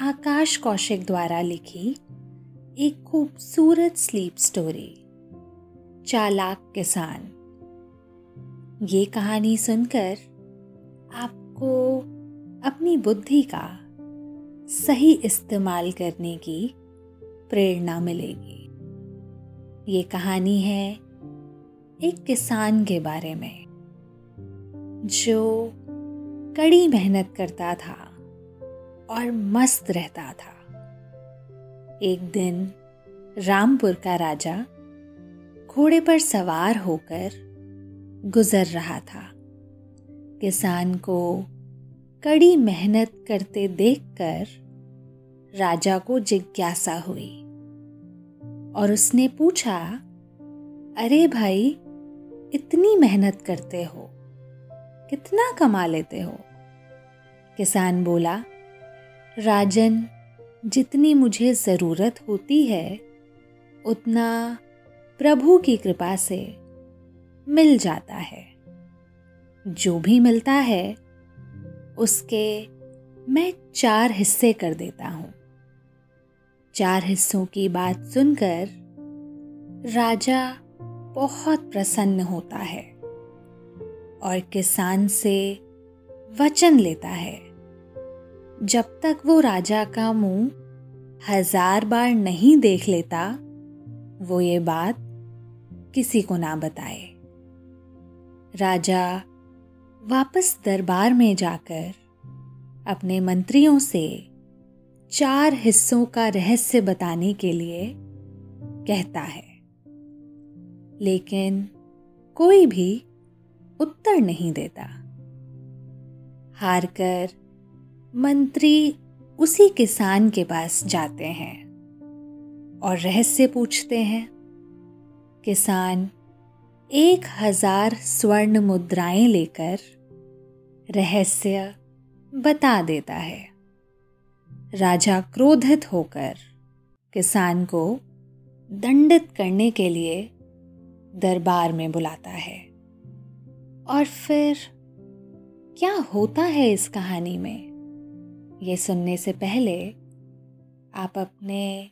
आकाश कौशिक द्वारा लिखी एक खूबसूरत स्लीप स्टोरी, चालाक किसान। ये कहानी सुनकर आपको अपनी बुद्धि का सही इस्तेमाल करने की प्रेरणा मिलेगी। ये कहानी है एक किसान के बारे में, जो कड़ी मेहनत करता था। और मस्त रहता था। एक दिन रामपुर का राजा घोड़े पर सवार होकर गुजर रहा था। किसान को कड़ी मेहनत करते देखकर राजा को जिज्ञासा हुई और उसने पूछा, अरे भाई, इतनी मेहनत करते हो, कितना कमा लेते हो? किसान बोला राजन, जितनी मुझे ज़रूरत होती है, उतना प्रभु की कृपा से मिल जाता है। जो भी मिलता है, उसके मैं चार हिस्से कर देता हूँ। चार हिस्सों की बात सुनकर राजा बहुत प्रसन्न होता है और किसान से वचन लेता है। जब तक वो राजा का मुँह हज़ार बार नहीं देख लेता, वो ये बात किसी को ना बताए। राजा वापस दरबार में जाकर अपने मंत्रियों से चार हिस्सों का रहस्य बताने के लिए कहता है। लेकिन कोई भी उत्तर नहीं देता। हारकर मंत्री उसी किसान के पास जाते हैं और रहस्य पूछते हैं। किसान एक हज़ार स्वर्ण मुद्राएँ लेकर रहस्य बता देता है। राजा क्रोधित होकर किसान को दंडित करने के लिए दरबार में बुलाता है। और फिर क्या होता है इस कहानी में? ये सुनने से पहले आप अपने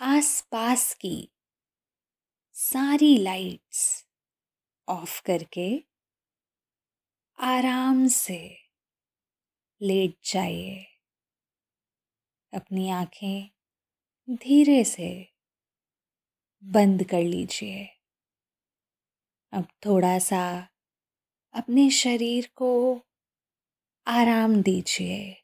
आसपास की सारी लाइट्स ऑफ़ करके आराम से लेट जाइए। अपनी आँखें धीरे से बंद कर लीजिए। अब थोड़ा सा अपने शरीर को आराम दीजिए।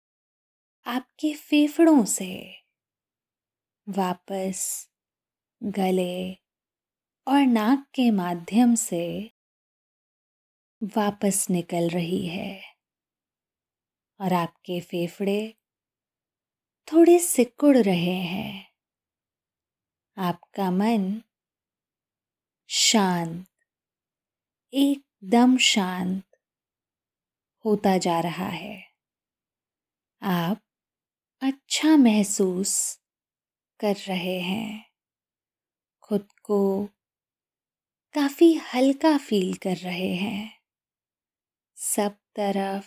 आपके फेफड़ों से। वापस गले और नाक के माध्यम से वापस निकल रही है। और आपके फेफड़े थोड़े सिकुड़ रहे हैं। आपका मन शांत, एकदम शांत होता जा रहा है। आप अच्छा महसूस कर रहे हैं। खुद को काफ़ी हल्का फील कर रहे हैं। सब तरफ़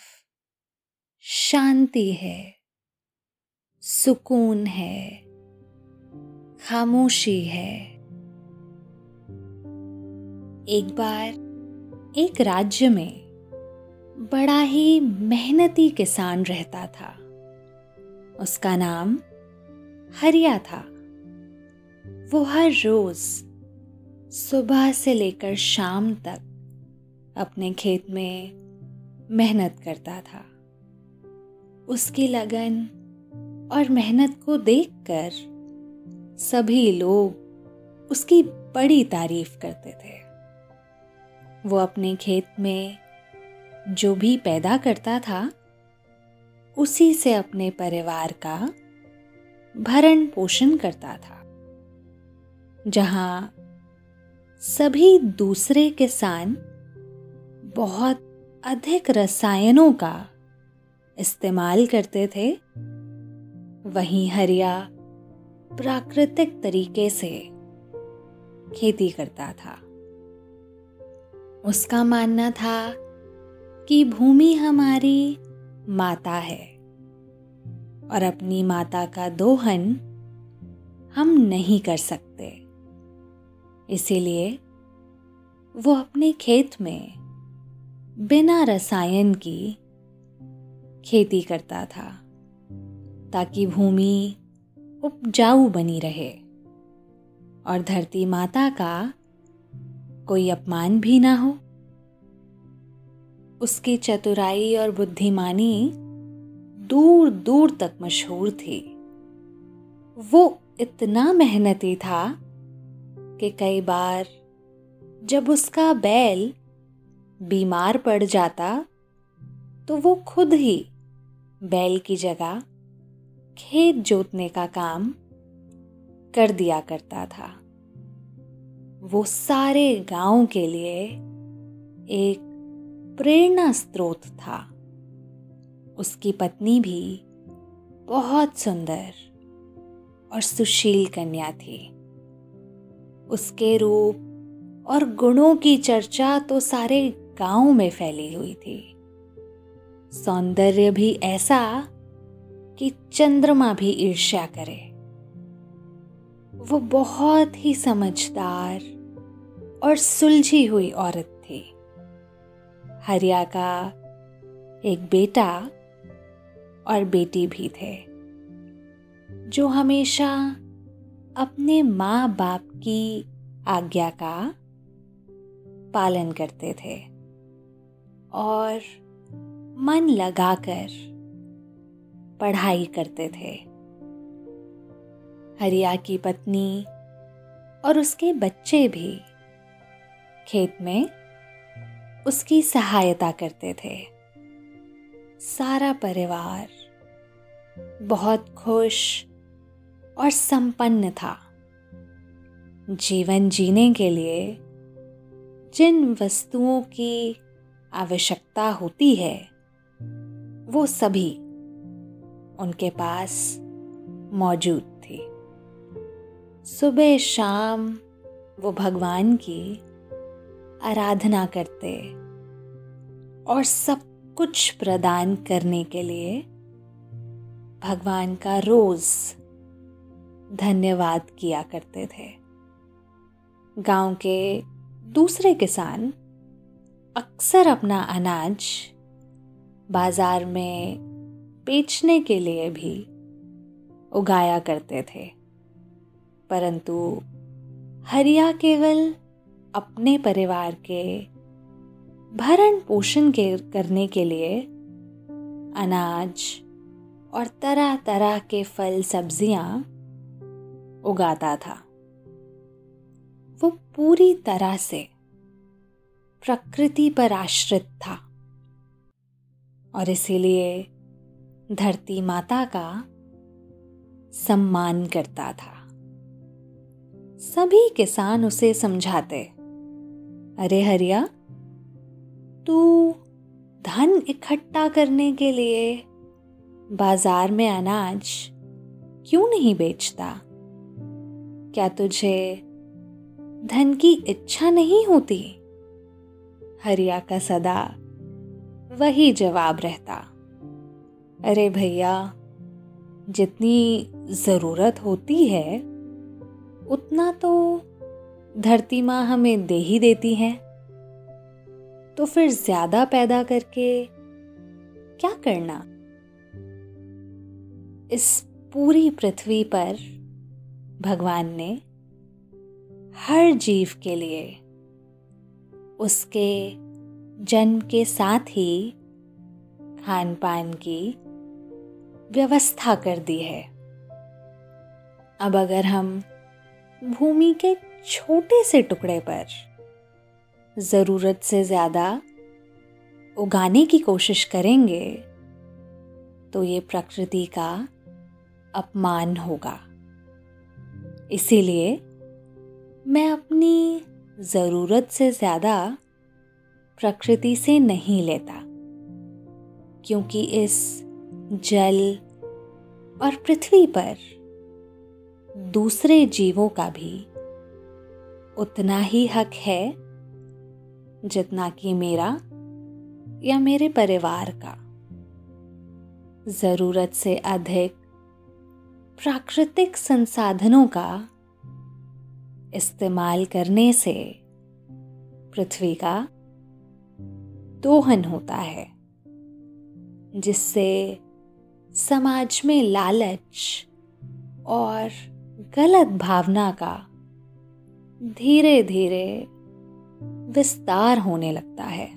शांति है, सुकून है, खामोशी है। एक बार एक राज्य में बड़ा ही मेहनती किसान रहता था। उसका नाम हरिया था। वो हर रोज सुबह से लेकर शाम तक अपने खेत में मेहनत करता था। उसकी लगन और मेहनत को देखकर सभी लोग उसकी बड़ी तारीफ़ करते थे। वो अपने खेत में जो भी पैदा करता था उसी से अपने परिवार का भरण पोषण करता था। जहाँ सभी दूसरे किसान बहुत अधिक रसायनों का इस्तेमाल करते थे, वहीं हरिया प्राकृतिक तरीके से खेती करता था। उसका मानना था कि भूमि हमारी माता है। और अपनी माता का दोहन हम नहीं कर सकते। इसीलिए वो अपने खेत में बिना रसायन की खेती करता था, ताकि भूमि उपजाऊ बनी रहे। और धरती माता का कोई अपमान भी ना हो। उसकी चतुराई और बुद्धिमानी दूर दूर तक मशहूर थी। वो इतना मेहनती था कि कई बार जब उसका बैल बीमार पड़ जाता तो वो खुद ही बैल की जगह खेत जोतने का काम कर दिया करता था। वो सारे गाँव के लिए एक प्रेरणा स्रोत था। उसकी पत्नी भी बहुत सुंदर और सुशील कन्या थी। उसके रूप और गुणों की चर्चा तो सारे गाँव में फैली हुई थी। सौंदर्य भी ऐसा कि चंद्रमा भी ईर्ष्या करे। वो बहुत ही समझदार और सुलझी हुई औरत हरिया का एक बेटा और बेटी भी थे, जो हमेशा अपने माँ बाप की आज्ञा का पालन करते थे और मन लगाकर पढ़ाई करते थे। हरिया की पत्नी और उसके बच्चे भी खेत में उसकी सहायता करते थे। सारा परिवार बहुत खुश और संपन्न था। जीवन जीने के लिए जिन वस्तुओं की आवश्यकता होती है, वो सभी उनके पास मौजूद थी। सुबह शाम वो भगवान की आराधना करते और सब कुछ प्रदान करने के लिए भगवान का रोज धन्यवाद किया करते थे। गाँव के दूसरे किसान अक्सर अपना अनाज बाज़ार में बेचने के लिए भी उगाया करते थे, परंतु हरिया केवल अपने परिवार के भरण पोषण के करने के लिए अनाज और तरह तरह के फल, सब्ज़ियाँ उगाता था। वो पूरी तरह से प्रकृति पर आश्रित था और इसीलिए धरती माता का सम्मान करता था। सभी किसान उसे समझाते अरे हरिया, तू धन इकट्ठा करने के लिए बाज़ार में अनाज क्यों नहीं बेचता? क्या तुझे धन की इच्छा नहीं होती? हरिया का सदा वही जवाब रहता। अरे भैया, जितनी ज़रूरत होती है, उतना तो धरती माँ हमें दे ही देती है। तो फिर ज़्यादा पैदा करके क्या करना? इस पूरी पृथ्वी पर भगवान ने हर जीव के लिए उसके जन्म के साथ ही खान पान की व्यवस्था कर दी है। अब अगर हम भूमि के छोटे से टुकड़े पर। ज़रूरत से ज़्यादा उगाने की कोशिश करेंगे तो ये प्रकृति का अपमान होगा। इसीलिए मैं अपनी ज़रूरत से ज़्यादा प्रकृति से नहीं लेता, क्योंकि इस जल और पृथ्वी पर दूसरे जीवों का भी उतना ही हक है जितना कि मेरा या मेरे परिवार का। ज़रूरत से अधिक प्राकृतिक संसाधनों का इस्तेमाल करने से पृथ्वी का दोहन होता है, जिससे समाज में लालच और गलत भावना का धीरे धीरे विस्तार होने लगता है।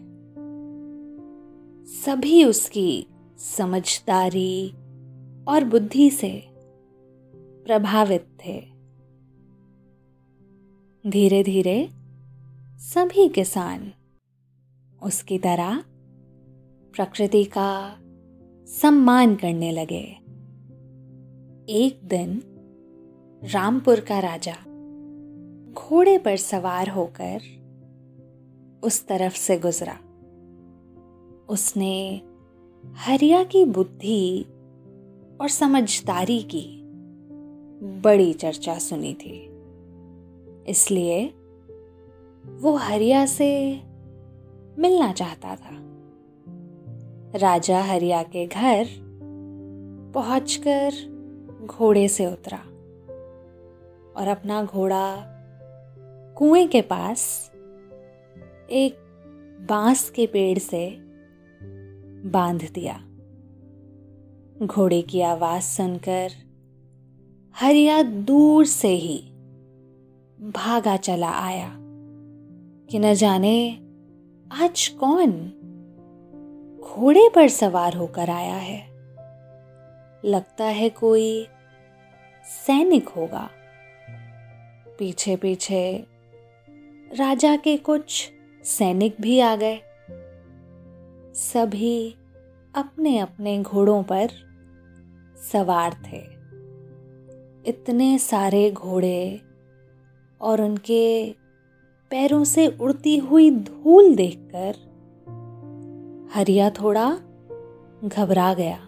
सभी उसकी समझदारी और बुद्धि से प्रभावित थे। धीरे धीरे सभी किसान उसकी तरह प्रकृति का सम्मान करने लगे। एक दिन रामपुर का राजा घोड़े पर सवार होकर उस तरफ़ से गुजरा। उसने हरिया की बुद्धि और समझदारी की बड़ी चर्चा सुनी थी। इसलिए वो हरिया से मिलना चाहता था। राजा हरिया के घर पहुंचकर घोड़े से उतरा और अपना घोड़ा कुएँ के पास एक बाँस के पेड़ से बाँध दिया। घोड़े की आवाज़ सुनकर हरिया दूर से ही भागा चला आया कि न जाने आज कौन घोड़े पर सवार होकर आया है। लगता है कोई सैनिक होगा। पीछे पीछे राजा के कुछ सैनिक भी आ गए। सभी अपने अपने घोड़ों पर सवार थे। इतने सारे घोड़े और उनके पैरों से उड़ती हुई धूल देखकर हरिया थोड़ा घबरा गया।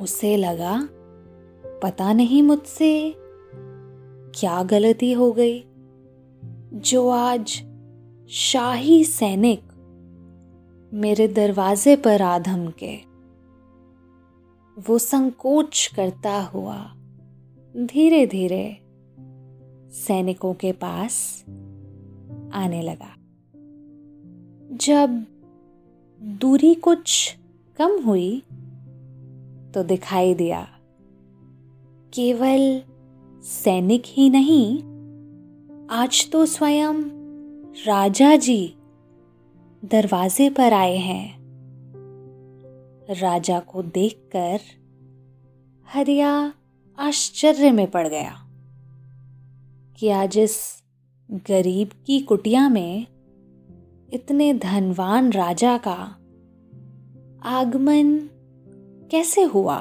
उसे लगा, पता नहीं मुझसे क्या गलती हो गई। जो आज शाही सैनिक मेरे दरवाजे पर आ धमके। वो संकोच करता हुआ धीरे धीरे सैनिकों के पास आने लगा। जब दूरी कुछ कम हुई तो दिखाई दिया, केवल सैनिक ही नहीं आज तो स्वयं राजा जी दरवाजे पर आए हैं। राजा को देखकर हरिया आश्चर्य में पड़ गया कि आज इस गरीब की कुटिया में इतने धनवान राजा का आगमन कैसे हुआ?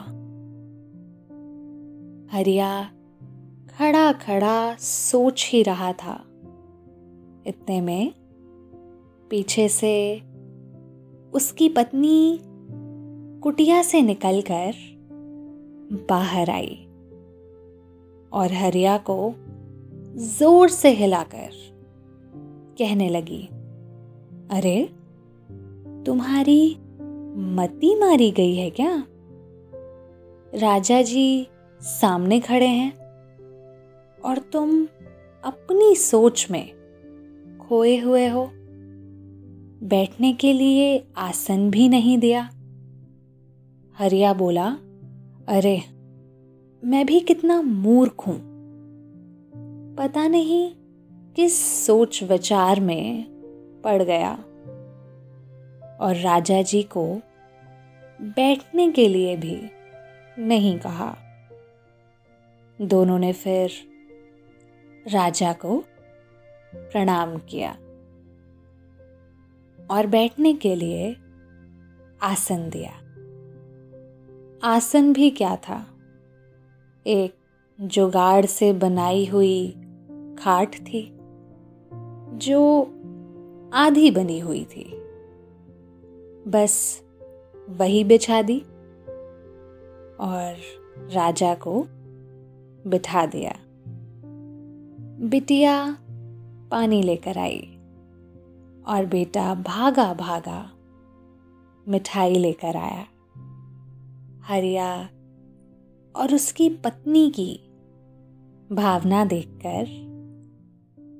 हरिया खड़ा खड़ा सोच ही रहा था। इतने में पीछे से उसकी पत्नी कुटिया से निकलकर बाहर आई और हरिया को ज़ोर से हिलाकर कहने लगी, अरे, तुम्हारी मती मारी गई है क्या? राजा जी सामने खड़े हैं। और तुम अपनी सोच में खोए हुए हो। बैठने के लिए आसन भी नहीं दिया। हरिया बोला, अरे, मैं भी कितना मूर्ख हूँ। पता नहीं किस सोच विचार में पड़ गया। और राजा जी को बैठने के लिए भी नहीं कहा। दोनों ने फिर राजा को प्रणाम किया और बैठने के लिए आसन दिया। आसन भी क्या था? एक जुगाड़ से बनाई हुई खाट थी, जो आधी बनी हुई थी। बस वही बिछा दी और राजा को बिठा दिया। बिटिया पानी लेकर आई। और बेटा भागा भागा मिठाई लेकर आया। हरिया और उसकी पत्नी की भावना देखकर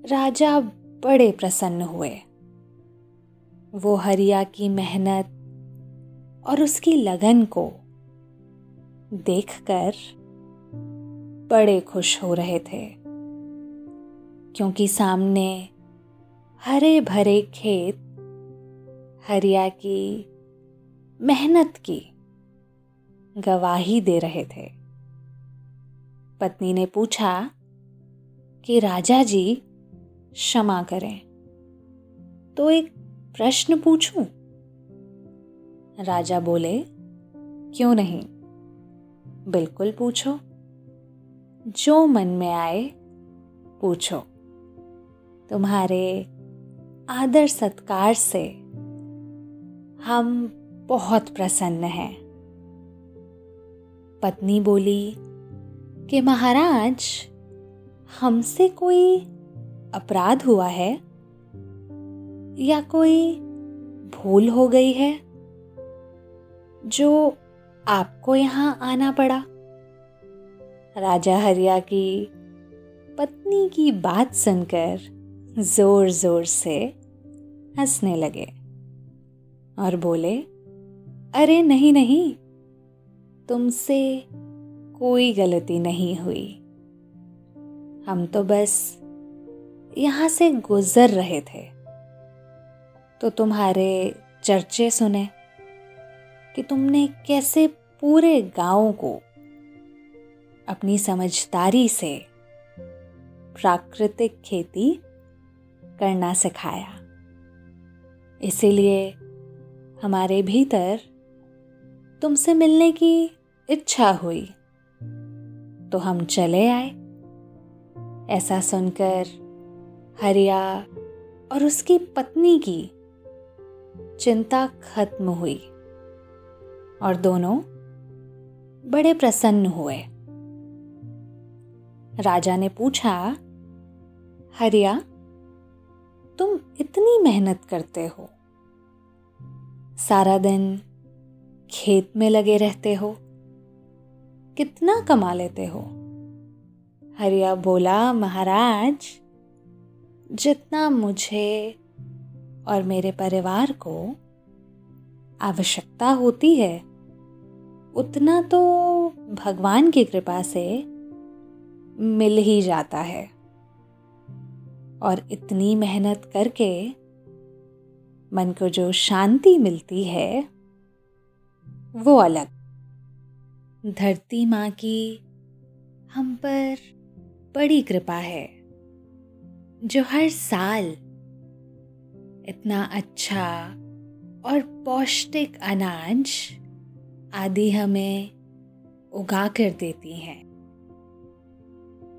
राजा बड़े प्रसन्न हुए। वो हरिया की मेहनत और उसकी लगन को देखकर बड़े खुश हो रहे थे। क्योंकि सामने हरे भरे खेत, हरिया की मेहनत की गवाही दे रहे थे। पत्नी ने पूछा कि राजा जी, क्षमा करें। तो एक प्रश्न पूछूँ? राजा बोले, क्यों नहीं? बिल्कुल पूछो। जो मन में आए, पूछो। तुम्हारे आदर सत्कार से हम बहुत प्रसन्न हैं। पत्नी बोली कि महाराज, हमसे कोई अपराध हुआ है? या कोई भूल हो गई है जो आपको यहाँ आना पड़ा? राजा हरिया की पत्नी की बात सुनकर ज़ोर ज़ोर से हंसने लगे और बोले, अरे नहीं नहीं, तुमसे कोई गलती नहीं हुई। हम तो बस यहाँ से गुजर रहे थे। तो तुम्हारे चर्चे सुने कि तुमने कैसे पूरे गाँव को अपनी समझदारी से प्राकृतिक खेती करना सिखाया। इसीलिए हमारे भीतर तुमसे मिलने की इच्छा हुई। तो हम चले आए। ऐसा सुनकर हरिया और उसकी पत्नी की चिंता खत्म हुई और दोनों बड़े प्रसन्न हुए। राजा ने पूछा, हरिया तुम इतनी मेहनत करते हो। सारा दिन खेत में लगे रहते हो। कितना कमा लेते हो? हरिया बोला, महाराज, जितना मुझे और मेरे परिवार को आवश्यकता होती है, उतना तो भगवान की कृपा से मिल ही जाता है। और इतनी मेहनत करके मन को जो शांति मिलती है, वो अलग। धरती माँ की हम पर बड़ी कृपा है, जो हर साल इतना अच्छा और पौष्टिक अनाज आदि हमें उगा कर देती हैं।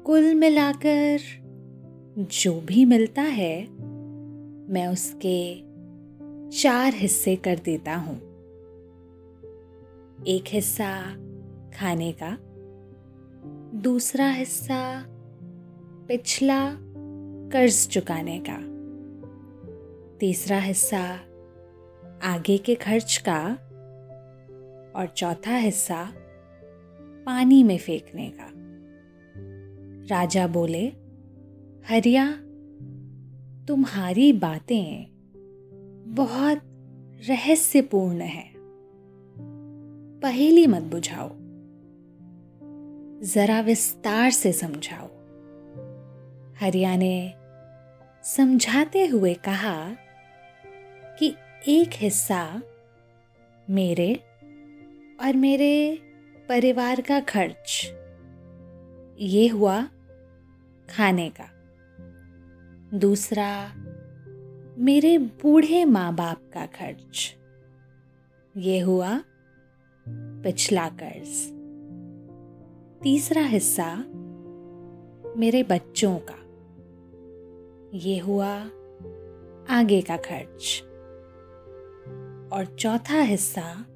कुल मिलाकर जो भी मिलता है, मैं उसके चार हिस्से कर देता हूँ। एक हिस्सा खाने का, दूसरा हिस्सा पिछला कर्ज चुकाने का, तीसरा हिस्सा आगे के खर्च का और चौथा हिस्सा पानी में फेंकने का। राजा बोले हरिया, तुम्हारी बातें बहुत रहस्यपूर्ण है। पहेली मत बुझाओ। जरा विस्तार से समझाओ। हरिया ने समझाते हुए कहा कि एक हिस्सा मेरे और मेरे परिवार का खर्च, ये हुआ खाने का। दूसरा, मेरे बूढ़े माँ बाप का खर्च। ये हुआ पिछला कर्ज। तीसरा हिस्सा, मेरे बच्चों का। ये हुआ आगे का खर्च। और चौथा हिस्सा,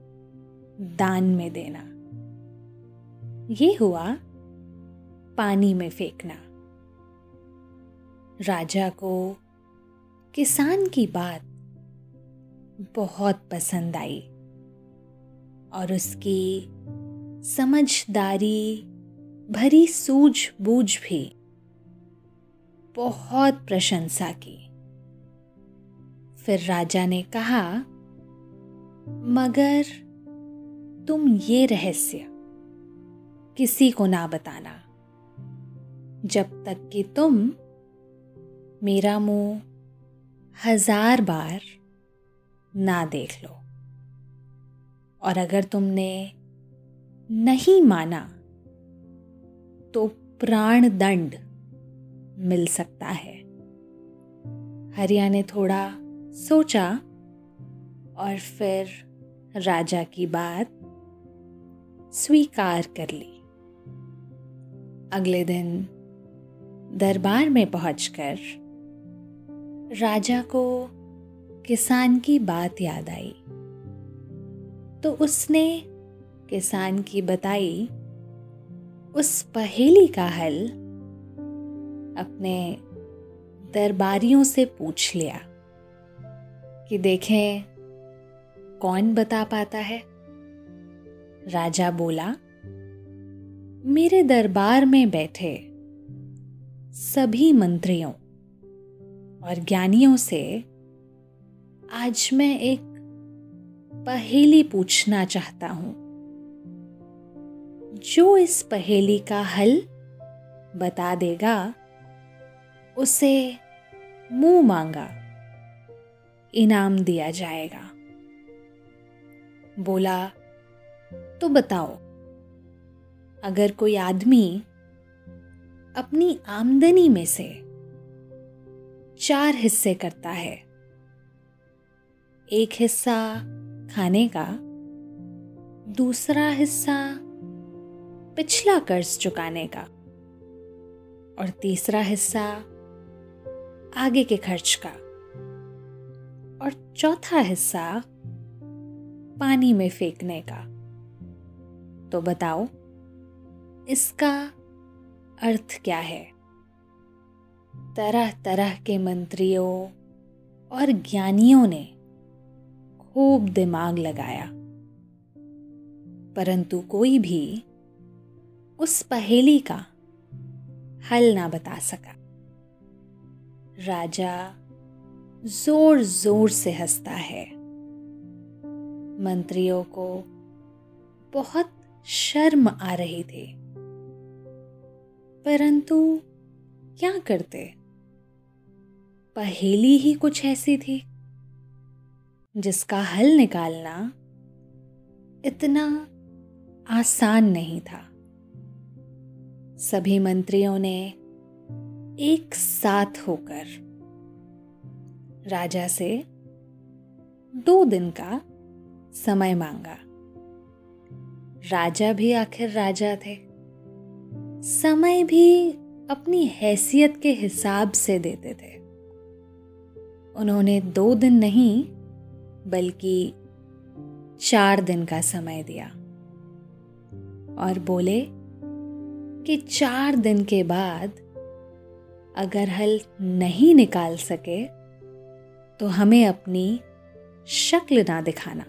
दान में देना। ये हुआ पानी में फेंकना। राजा को किसान की बात बहुत पसंद आई और उसकी समझदारी भरी सूझबूझ भी बहुत प्रशंसा की। फिर राजा ने कहा, मगर तुम ये रहस्य किसी को ना बताना। जब तक कि तुम मेरा मुँह हज़ार बार ना देख लो। और अगर तुमने नहीं माना तो प्राण दंड मिल सकता है। हरिया ने थोड़ा सोचा और फिर राजा की बात स्वीकार कर ली। अगले दिन दरबार में पहुंचकर राजा को किसान की बात याद आई। तो उसने किसान की बताई, उस पहेली का हल अपने दरबारियों से पूछ लिया कि देखें कौन बता पाता है? राजा बोला, मेरे दरबार में बैठे सभी मंत्रियों और ज्ञानियों से आज मैं एक पहेली पूछना चाहता हूँ। जो इस पहेली का हल बता देगा, उसे मुँह मांगा, इनाम दिया जाएगा। बोला तो बताओ, अगर कोई आदमी अपनी आमदनी में से चार हिस्से करता है। एक हिस्सा खाने का, दूसरा हिस्सा पिछला कर्ज चुकाने का और तीसरा हिस्सा आगे के खर्च का और चौथा हिस्सा पानी में फेंकने का। तो बताओ, इसका अर्थ क्या है? तरह तरह के मंत्रियों और ज्ञानियों ने खूब दिमाग लगाया। परंतु कोई भी उस पहेली का हल ना बता सका। राजा ज़ोर ज़ोर से हंसता है। मंत्रियों को बहुत शर्म आ रही थी। परंतु क्या करते? पहेली ही कुछ ऐसी थी, जिसका हल निकालना इतना आसान नहीं था। सभी मंत्रियों ने एक साथ होकर राजा से दो दिन का समय मांगा। राजा भी आखिर राजा थे। समय भी अपनी हैसियत के हिसाब से देते थे। उन्होंने दो दिन नहीं, बल्कि चार दिन का समय दिया। और बोले कि चार दिन के बाद अगर हल नहीं निकाल सके तो हमें अपनी शक्ल ना दिखाना।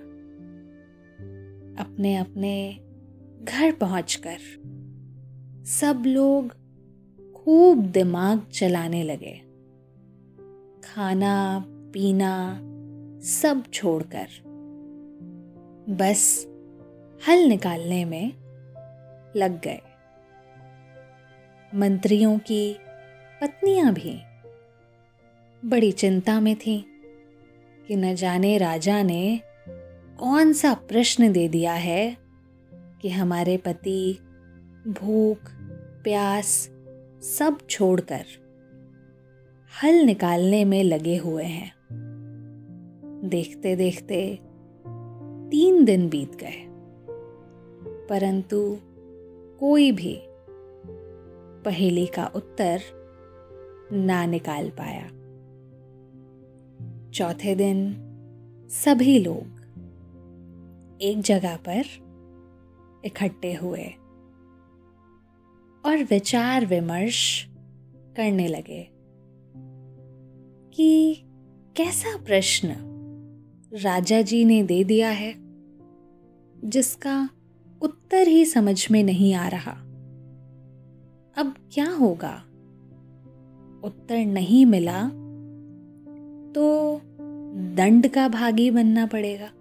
अपने अपने घर पहुंचकर सब लोग खूब दिमाग चलाने लगे। खाना, पीना, सब छोड़कर। बस हल निकालने में लग गए। मंत्रियों की पत्नियाँ भी बड़ी चिंता में थीं कि न जाने राजा ने कौन सा प्रश्न दे दिया है कि हमारे पति, भूख, प्यास सब छोड़कर हल निकालने में लगे हुए हैं। देखते देखते तीन दिन बीत गए। परंतु कोई भी पहेली का उत्तर ना निकाल पाया। चौथे दिन सभी लोग एक जगह पर इकट्ठे हुए और विचार विमर्श करने लगे। कि कैसा प्रश्न राजा जी ने दे दिया है, जिसका उत्तर ही समझ में नहीं आ रहा। अब क्या होगा? उत्तर नहीं मिला तो दंड का भागी बनना पड़ेगा।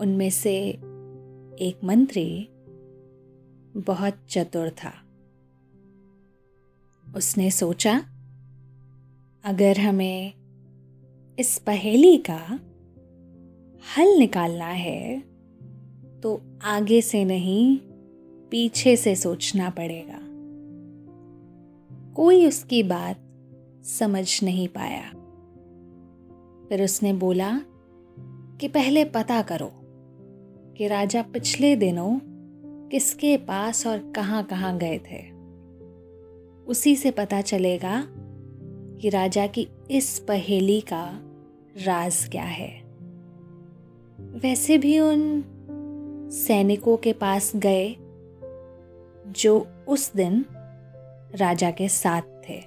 उनमें से एक मंत्री बहुत चतुर था। उसने सोचा अगर हमें इस पहेली का हल निकालना है तो आगे से नहीं, पीछे से सोचना पड़ेगा। कोई उसकी बात समझ नहीं पाया। फिर उसने बोला कि पहले पता करो कि राजा पिछले दिनों किसके पास और कहाँ कहाँ गए थे। उसी से पता चलेगा कि राजा की इस पहेली का राज क्या है। वैसे भी उन सैनिकों के पास गए जो उस दिन राजा के साथ थे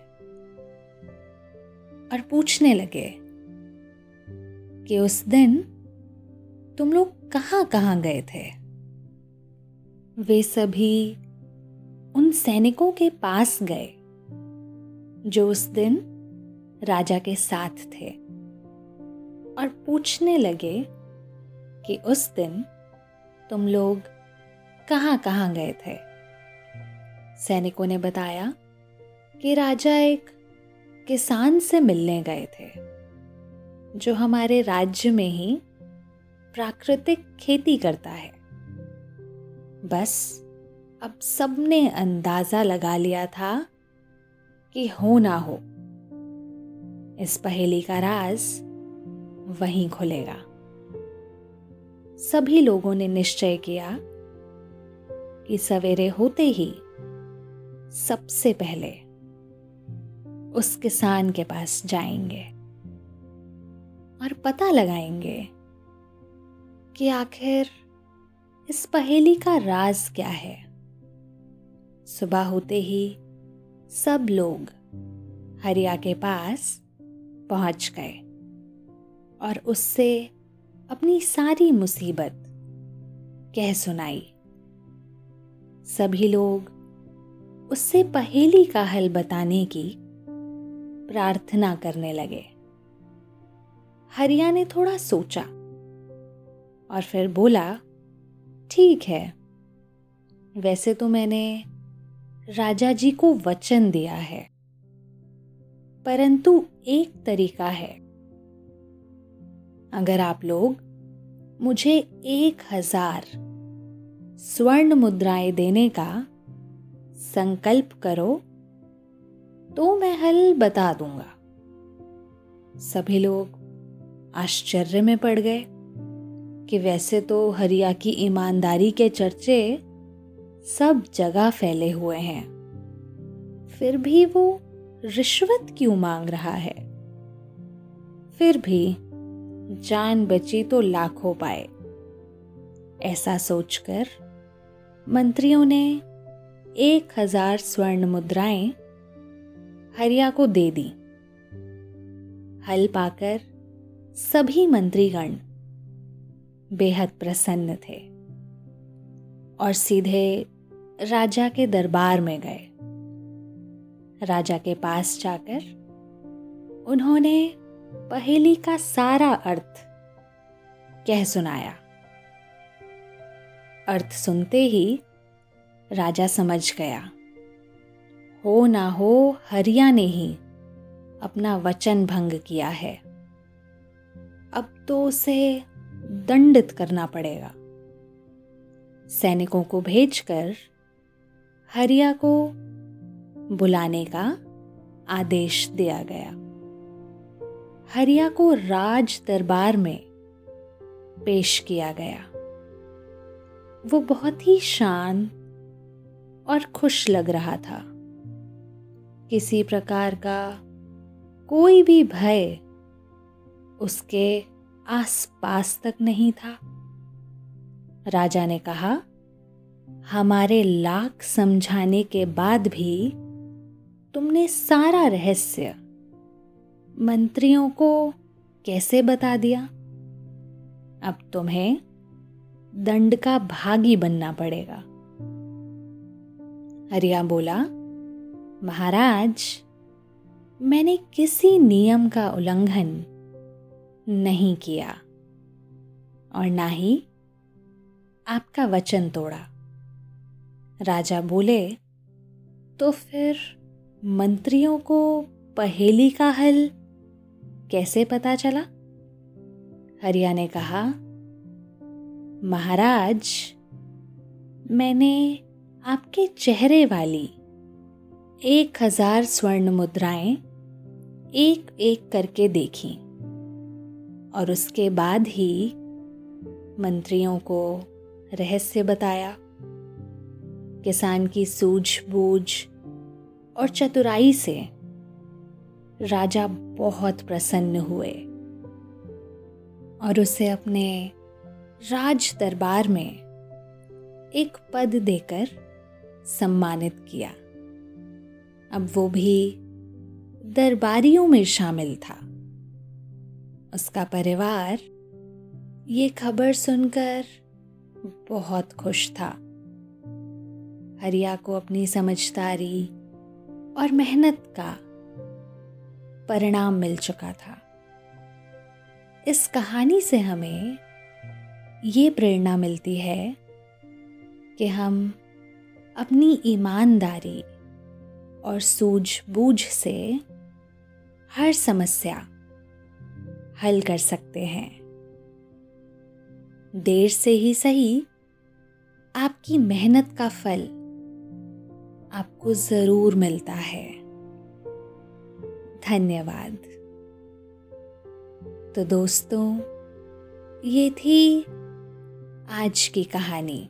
और पूछने लगे कि उस दिन तुम लोग कहाँ कहाँ गए थे। वे सभी उन सैनिकों के पास गए जो उस दिन राजा के साथ थे और पूछने लगे कि उस दिन तुम लोग कहाँ कहाँ गए थे? सैनिकों ने बताया कि राजा एक किसान से मिलने गए थे, जो हमारे राज्य में ही प्राकृतिक खेती करता है। बस अब सबने अंदाज़ा लगा लिया था कि हो ना हो इस पहेली का राज वहीं खुलेगा। सभी लोगों ने निश्चय किया कि सवेरे होते ही सबसे पहले उस किसान के पास जाएँगे और पता लगाएँगे कि आखिर इस पहेली का राज क्या है। सुबह होते ही सब लोग हरिया के पास पहुँच गए और उससे अपनी सारी मुसीबत कह सुनाई। सभी लोग उससे पहेली का हल बताने की प्रार्थना करने लगे। हरिया ने थोड़ा सोचा और फिर बोला, ठीक है, वैसे तो मैंने राजा जी को वचन दिया है। परंतु एक तरीका है। अगर आप लोग मुझे एक हज़ार स्वर्ण मुद्राएँ देने का संकल्प करो तो मैं हल बता दूँगा। सभी लोग आश्चर्य में पड़ गए कि वैसे तो हरिया की ईमानदारी के चर्चे सब जगह फैले हुए हैं। फिर भी वो रिश्वत क्यों मांग रहा है? फिर भी जान बची तो लाखों पाए। ऐसा सोचकर मंत्रियों ने एक हज़ार स्वर्ण मुद्राएँ हरिया को दे दी। हल पाकर सभी मंत्रीगण बेहद प्रसन्न थे और सीधे राजा के दरबार में गए। राजा के पास जाकर उन्होंने पहेली का सारा अर्थ कह सुनाया। अर्थ सुनते ही राजा समझ गया। हो ना हो हरिया ने ही अपना वचन भंग किया है। अब तो उसे दंडित करना पड़ेगा। सैनिकों को भेजकर हरिया को बुलाने का आदेश दिया गया। हरिया को राज दरबार में पेश किया गया। वो बहुत ही शांत और खुश लग रहा था। किसी प्रकार का कोई भी भय उसके आसपास तक नहीं था। राजा ने कहा, हमारे लाख समझाने के बाद भी तुमने सारा रहस्य मंत्रियों को कैसे बता दिया? अब तुम्हें दंड का भागी बनना पड़ेगा। हरिया बोला, महाराज, मैंने किसी नियम का उल्लंघन नहीं किया और ना ही आपका वचन तोड़ा। राजा बोले तो फिर मंत्रियों को पहेली का हल कैसे पता चला? हरिया ने कहा, महाराज, मैंने आपके चेहरे वाली एक हज़ार स्वर्ण मुद्राएँ एक एक करके देखी और उसके बाद ही मंत्रियों को रहस्य बताया। किसान की सूझबूझ और चतुराई से राजा बहुत प्रसन्न हुए और उसे अपने राज दरबार में एक पद देकर सम्मानित किया। अब वो भी दरबारियों में शामिल था। उसका परिवार ये खबर सुनकर बहुत खुश था। हरिया को अपनी समझदारी और मेहनत का परिणाम मिल चुका था। इस कहानी से हमें ये प्रेरणा मिलती है कि हम अपनी ईमानदारी और सूझबूझ से हर समस्या हल कर सकते हैं। देर से ही सही, आपकी मेहनत का फल आपको ज़रूर मिलता है। धन्यवाद। तो दोस्तों, ये थी आज की कहानी।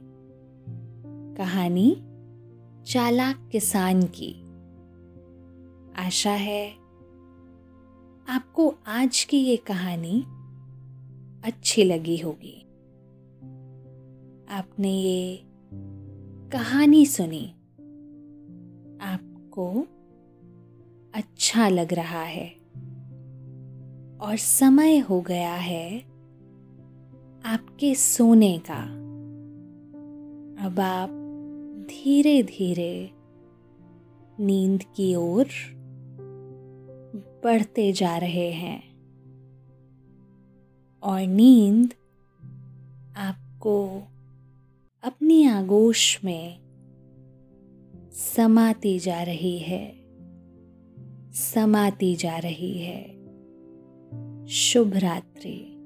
कहानी चालाक किसान की। आशा है आपको आज की ये कहानी अच्छी लगी होगी। आपने ये कहानी सुनी। आपको अच्छा लग रहा है और समय हो गया है आपके सोने का। अब आप धीरे धीरे नींद की ओर बढ़ते जा रहे हैं और नींद आपको अपनी आगोश में समाती जा रही है। समाती जा रही है। शुभ रात्रि।